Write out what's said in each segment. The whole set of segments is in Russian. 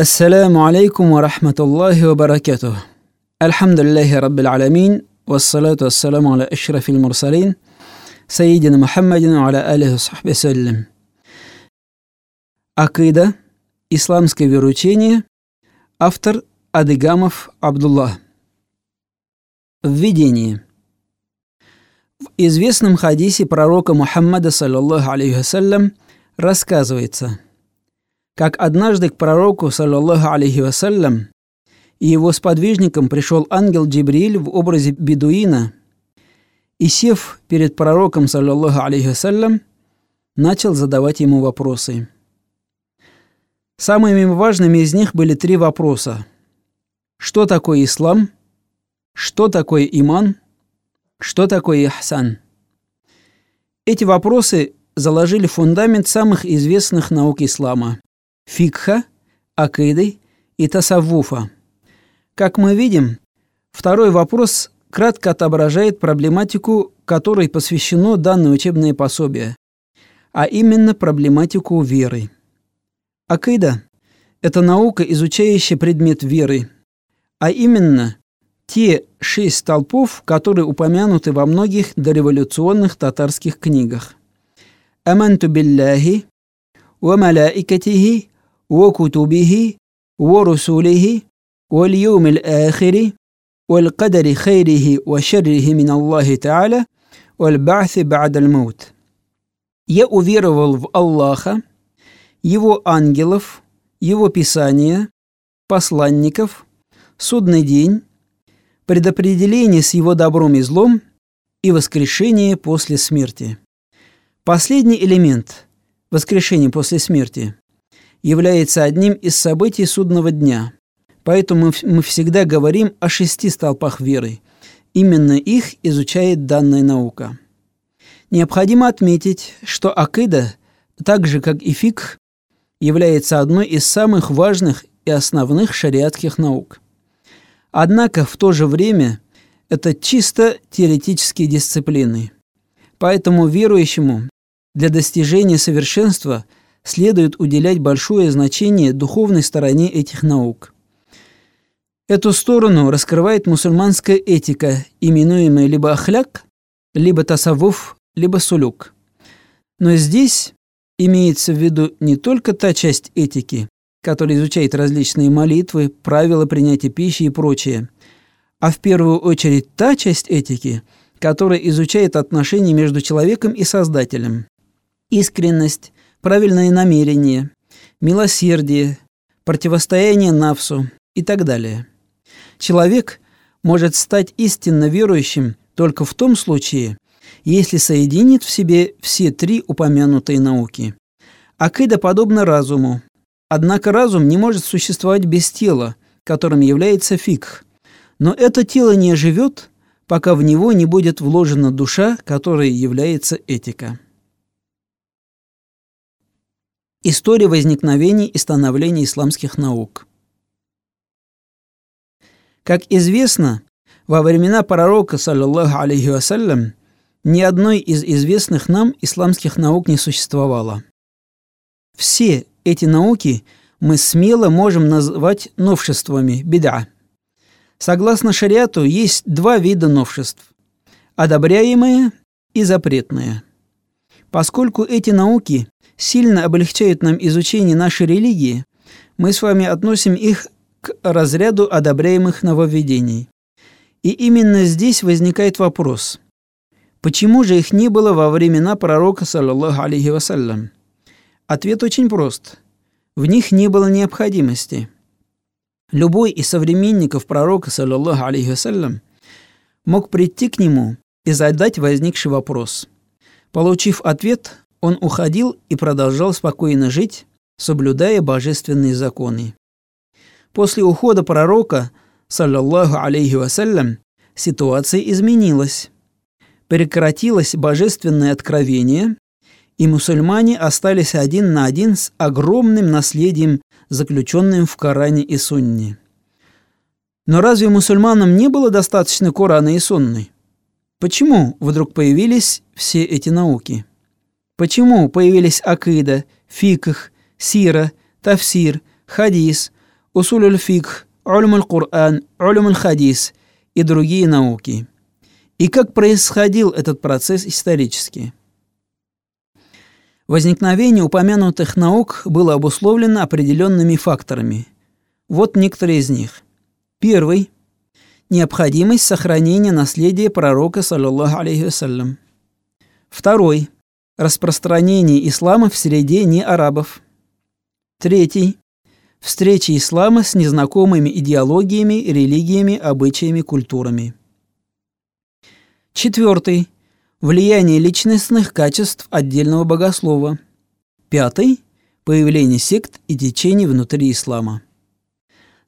السلام عليكم ورحمة الله وبركاته الحمد لله رب العالمين والصلاة والسلام على أشرف المرسلين سيدنا محمد وعلى آله وصحبه وسلم Акида, исламское вероучение, автор Адыгамов Абдуллах. Введение. В известном хадисе пророка Мухаммада, саллаллаху алейхи вассалям, рассказывается, как однажды к пророку, саллаллаху алейхи вассалям, и его сподвижникам пришел ангел Джибриль в образе бедуина и, сев перед пророком, саллаллаху алейхи вассалям, начал задавать ему вопросы. Самыми важными из них были три вопроса. Что такое ислам? Что такое иман? Что такое ихсан? Эти вопросы заложили фундамент самых известных наук ислама – фикха, акиды и тасаввуфа. Как мы видим, второй вопрос кратко отображает проблематику, которой посвящено данное учебное пособие, а именно проблематику веры. Акида – это наука, изучающая предмет веры, а именно те шесть столпов, которые упомянуты во многих дореволюционных татарских книгах. «Аманту билляхи, ва малаикатихи, ахири, ва кадари хайрихи ва шаррихи мин Аллахи Та'аля, ва ба'thi ба'д маут Я уверовал в Аллаха, его ангелов, его писания, посланников, судный день, предопределение с его добром и злом и воскрешение после смерти. Последний элемент – воскрешение после смерти – является одним из событий судного дня. Поэтому мы всегда говорим о шести столпах веры. Именно их изучает данная наука. Необходимо отметить, что акида, так же как и фикх, является одной из самых важных и основных шариатских наук – Однако в то же время это чисто теоретические дисциплины. Поэтому верующему для достижения совершенства следует уделять большое значение духовной стороне этих наук. Эту сторону раскрывает мусульманская этика, именуемая либо ахляк, либо тасавуф, либо сулюк. Но здесь имеется в виду не только та часть этики, который изучает различные молитвы, правила принятия пищи и прочее, а в первую очередь та часть этики, которая изучает отношения между человеком и Создателем. Искренность, правильное намерение, милосердие, противостояние навсу и так далее. Человек может стать истинно верующим только в том случае, если соединит в себе все три упомянутые науки. Акида подобна разуму, Однако разум не может существовать без тела, которым является фикх. Но это тело не живет, пока в него не будет вложена душа, которой является этика. История возникновения и становления исламских наук. Как известно, во времена пророка, саллаллаху алейхи вассалям, ни одной из известных нам исламских наук не существовало. Все эти науки мы смело можем назвать новшествами беда. Согласно шариату есть два вида новшеств – одобряемые и запретные. Поскольку эти науки сильно облегчают нам изучение нашей религии, мы с вами относим их к разряду одобряемых нововведений. И именно здесь возникает вопрос – Почему же их не было во времена пророка, саллаллаху алейхи вассалям? Ответ очень прост. В них не было необходимости. Любой из современников пророка, саллаллаху алейхи вассалям, мог прийти к нему и задать возникший вопрос. Получив ответ, он уходил и продолжал спокойно жить, соблюдая божественные законы. После ухода пророка, саллаллаху алейхи вассалям, ситуация изменилась. Прекратилось божественное откровение, и мусульмане остались один на один с огромным наследием, заключенным в Коране и Сунне. Но разве мусульманам не было достаточно Корана и Сунны? Почему вдруг появились все эти науки? Почему появились акида, фикх, сира, тафсир, хадис, усуль фикх, улюм куран улюм хадис и другие науки. И как происходил этот процесс исторически? Возникновение упомянутых наук было обусловлено определенными факторами. Вот некоторые из них. Первый – необходимость сохранения наследия пророка, саллаллаху алейхи вассалям. Второй – распространение ислама в среде неарабов. Третий – встреча ислама с незнакомыми идеологиями, религиями, обычаями, культурами. Четвертый – влияние личностных качеств отдельного богослова. Пятый – появление сект и течений внутри ислама.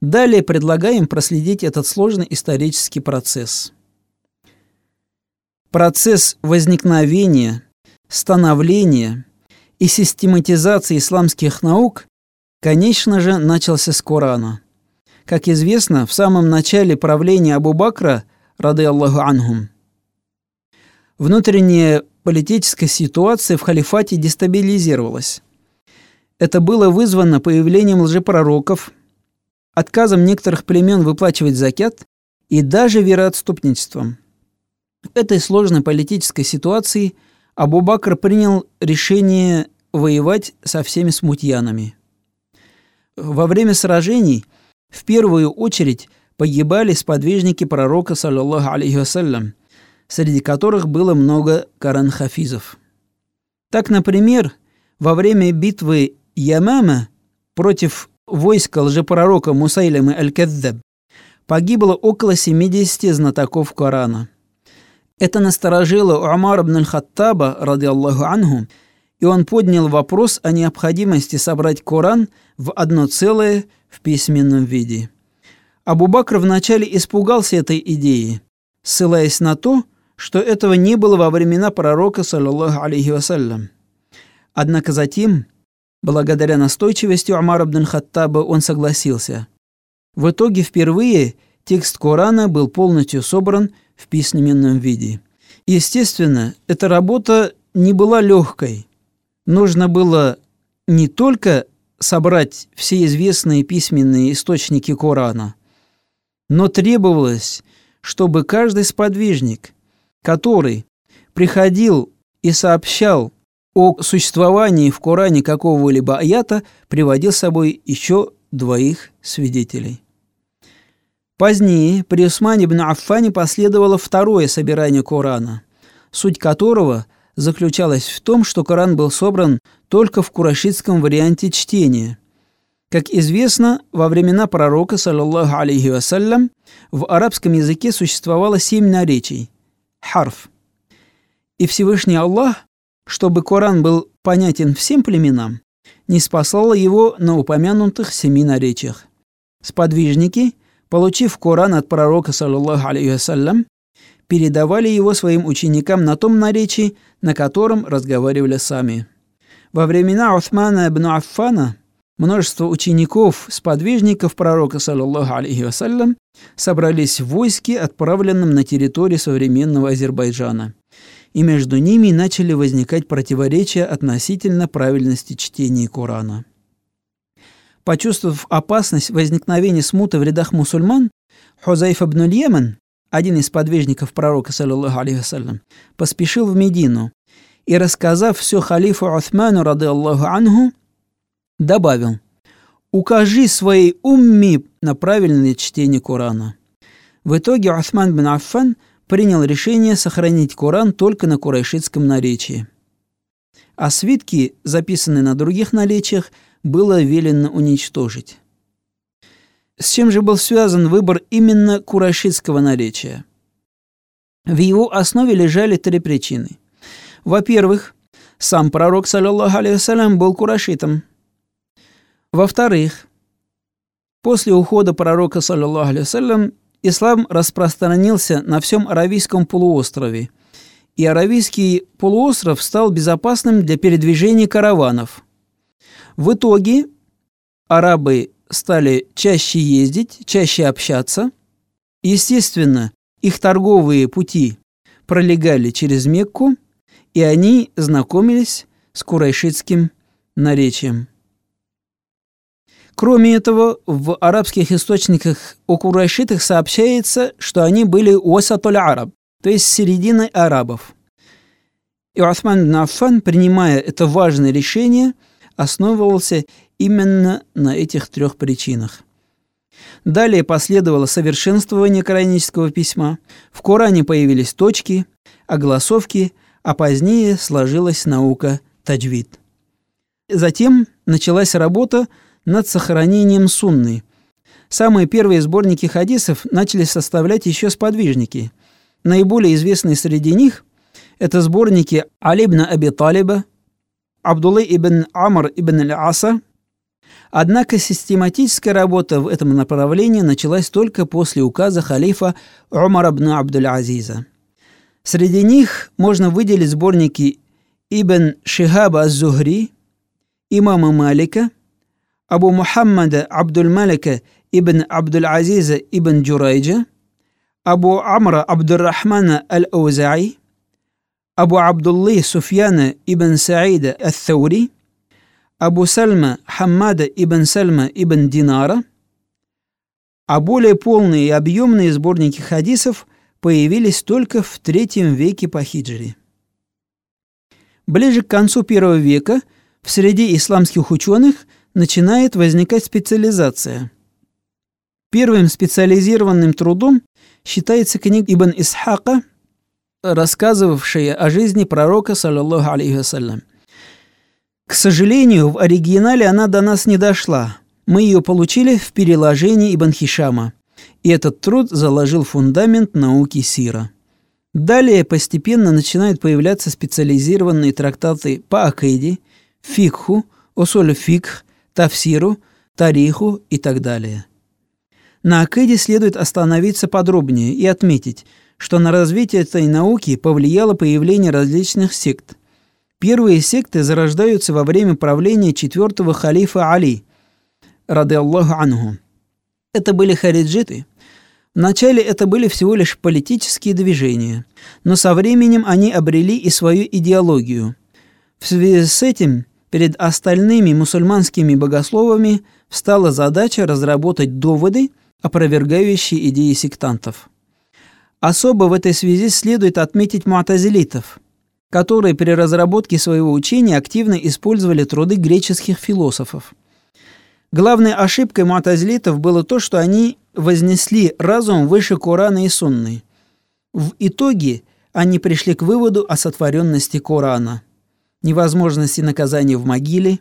Далее предлагаем проследить этот сложный исторический процесс. Процесс возникновения, становления и систематизации исламских наук, конечно же, начался с Корана. Как известно, в самом начале правления Абу Бакра, рады Аллаху анхум, Внутренняя политическая ситуация в халифате дестабилизировалась. Это было вызвано появлением лжепророков, отказом некоторых племен выплачивать закят и даже вероотступничеством. В этой сложной политической ситуации Абу Бакр принял решение воевать со всеми смутьянами. Во время сражений в первую очередь погибали сподвижники пророка, саллаллаху алейхи вассалям, среди которых было много Коран-хафизов. Так, например, во время битвы Ямама против войска лжепророка Мусайлимы Аль-Каддаб погибло около 70 знатоков Корана. Это насторожило Умар ибн аль-Хаттаба, ради Аллаху анху, и он поднял вопрос о необходимости собрать Коран в одно целое в письменном виде. Абу Бакр вначале испугался этой идеи, ссылаясь на то, что этого не было во времена пророка, саллаллаху алейхи вассалям. Однако затем, благодаря настойчивости Умара ибн Хаттаба, он согласился. В итоге впервые текст Корана был полностью собран в письменном виде. Естественно, эта работа не была легкой. Нужно было не только собрать все известные письменные источники Корана, но требовалось, чтобы каждый сподвижник который приходил и сообщал о существовании в Коране какого-либо аята, приводил с собой еще двоих свидетелей. Позднее при Усмане ибн Аффане последовало второе собирание Корана, суть которого заключалась в том, что Коран был собран только в курашитском варианте чтения. Как известно, во времена пророка, саллаллаху алейхи вассалям, в арабском языке существовало семь наречий – харф. И Всевышний Аллах, чтобы Коран был понятен всем племенам, не спасал его на упомянутых семи наречиях. Сподвижники, получив Коран от пророка, саллаллаху алейхи передавали его своим ученикам на том наречии, на котором разговаривали сами. Во времена Уthмана ибн Аффана множество учеников, сподвижников пророка, саллаллаху алейхи вассалям, собрались в войске, отправленном на территорию современного Азербайджана. И между ними начали возникать противоречия относительно правильности чтения Корана. Почувствовав опасность возникновения смуты в рядах мусульман, Хузайф ибн Йемен, один из подвижников пророка, вассалям, поспешил в Медину и, рассказав все халифу Уthману, рады Аллаху анху, добавил – Укажи своей умми на правильное чтение Корана. В итоге Усман бин Аффан принял решение сохранить Коран только на курайшитском наречии. А свитки, записанные на других наречиях, было велено уничтожить. С чем же был связан выбор именно курайшитского наречия? В его основе лежали три причины. Во-первых, сам пророк, саллаллаху алейhi был курайшитом – во-вторых, после ухода пророка, саллиллаху алейhi ислам распространился на всем Аравийском полуострове, и Аравийский полуостров стал безопасным для передвижения караванов. В итоге арабы стали чаще ездить, чаще общаться. Естественно, их торговые пути пролегали через Мекку, и они знакомились с курайшитским наречием. Кроме этого, в арабских источниках о курайшитах сообщается, что они были уасатуль араб, то есть серединой арабов. И Усман бн Аффан, принимая это важное решение, основывался именно на этих трех причинах. Далее последовало совершенствование коранического письма, в Коране появились точки, огласовки, а позднее сложилась наука таджвид. Затем началась работа над сохранением сунны. Самые первые сборники хадисов начали составлять еще сподвижники. Наиболее известные среди них – это сборники Алибна Аби Талиба, Абдуллы ибн Амр ибн Аль-Аса. Однако систематическая работа в этом направлении началась только после указа халифа Умара ибн Абдул-Азиза. Среди них можно выделить сборники Ибн Шихаба Аз-Зухри, имама Малика, Абу Мухаммада Абдул-Малика ибн Абдул-Азиза ибн Джурайджа – أبو عمرو عبد الرحمن الأوزاعي أبو عبد الله سفيان ابن سعيد الثوري أبو سلمة حماد ибн Сальма ибн Динара, а более полные и объемные сборники хадисов появились только в третьем веке по хиджре. Ближе к концу первого века в среде исламских ученых начинает возникать специализация. Первым специализированным трудом считается книга Ибн Исхака, рассказывавшая о жизни пророка, саллаллаху алейхи вассалям. К сожалению, в оригинале она до нас не дошла. Мы ее получили в переложении Ибн Хишама, и этот труд заложил фундамент науки Сира. Далее постепенно начинают появляться специализированные трактаты по акиде, фикху, усоль фикх, тафсиру, тариху и так далее. На Акиде следует остановиться подробнее и отметить, что на развитие этой науки повлияло появление различных сект. Первые секты зарождаются во время правления четвертого халифа Али, рады Аллаху анху. Это были хариджиты. Вначале это были всего лишь политические движения, но со временем они обрели и свою идеологию. В связи с этим перед остальными мусульманскими богословами встала задача разработать доводы, опровергающие идеи сектантов. Особо в этой связи следует отметить муатазилитов, которые при разработке своего учения активно использовали труды греческих философов. Главной ошибкой муатазилитов было то, что они вознесли разум выше Корана и Сунны. В итоге они пришли к выводу о сотворенности Корана – невозможности наказания в могиле,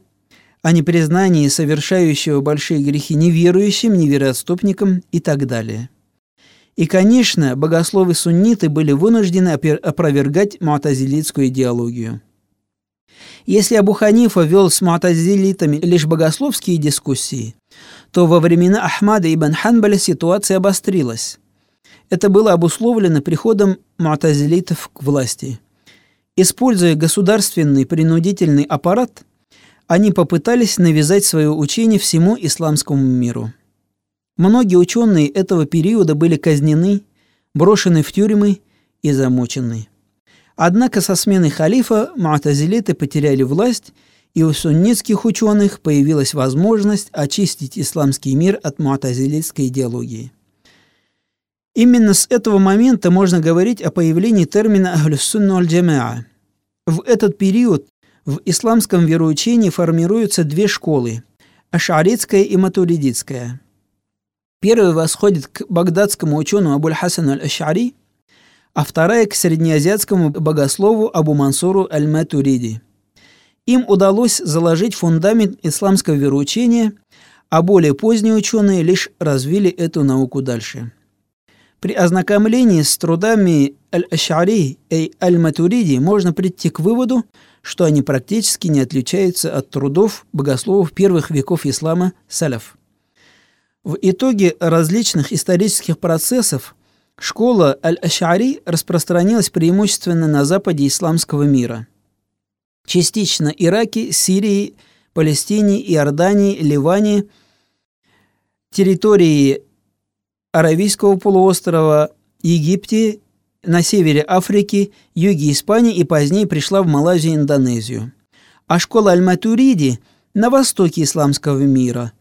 о непризнании совершающего большие грехи неверующим, невероотступникам и так далее. И, конечно, богословы-сунниты были вынуждены опровергать муатазилитскую идеологию. Если Абу Ханифа вел с муатазилитами лишь богословские дискуссии, то во времена Ахмада ибн Ханбаля ситуация обострилась. Это было обусловлено приходом муатазилитов к власти – Используя государственный принудительный аппарат, они попытались навязать свое учение всему исламскому миру. Многие ученые этого периода были казнены, брошены в тюрьмы и замучены. Однако со сменой халифа муатазилиты потеряли власть, и у суннитских ученых появилась возможность очистить исламский мир от муатазилитской идеологии. Именно с этого момента можно говорить о появлении термина «Ахлюссунну аль-Джамаа». В этот период в исламском вероучении формируются две школы – ашаритская и матуридитская. Первая восходит к багдадскому ученому Абуль Хасану аль-Ашари, а вторая – к среднеазиатскому богослову Абу Мансуру аль-Матуриди. Им удалось заложить фундамент исламского вероучения, а более поздние ученые лишь развили эту науку дальше – при ознакомлении с трудами Аль-Аш'ари и Аль-Матуриди можно прийти к выводу, что они практически не отличаются от трудов богословов первых веков ислама саляф. В итоге различных исторических процессов школа Аль-Аш'ари распространилась преимущественно на западе исламского мира. Частично Ираке, Сирии, Палестине, Иордании, Ливане, территории Аравийского полуострова, Египте, на севере Африки, юге Испании и позднее пришла в Малайзию и Индонезию. А школа Аль-Матуриди на востоке исламского мира,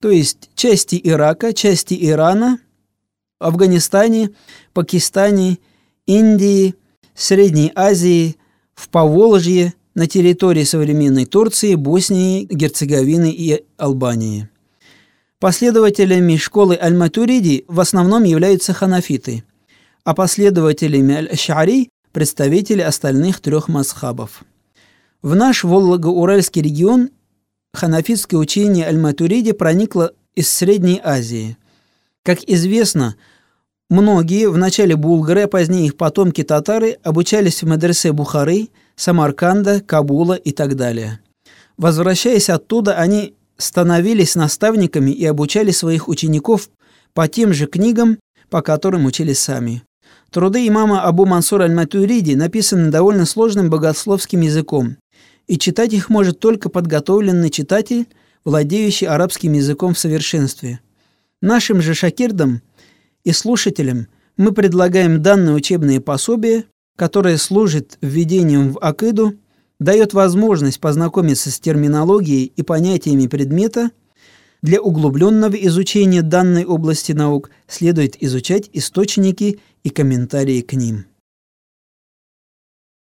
то есть части Ирака, части Ирана, Афганистане, Пакистане, Индии, Средней Азии, в Поволжье, на территории современной Турции, Боснии, Герцеговины и Албании. Последователями школы Аль-Матуриди в основном являются ханафиты, а последователями Аль-Аш'ари – представители остальных трех масхабов. В наш Волго-Уральский регион ханафитское учение Аль-Матуриди проникло из Средней Азии. Как известно, многие, в начале булгары, а позднее их потомки татары, обучались в медресе Бухары, Самарканда, Кабула и так далее. Возвращаясь оттуда, они становились наставниками и обучали своих учеников по тем же книгам, по которым учились сами. Труды имама Абу Мансура аль-Матуриди написаны довольно сложным богословским языком, и читать их может только подготовленный читатель, владеющий арабским языком в совершенстве. Нашим же шакирдам и слушателям мы предлагаем данное учебное пособие, которое служит введением в акиду, дает возможность познакомиться с терминологией и понятиями предмета. Для углубленного изучения данной области наук следует изучать источники и комментарии к ним.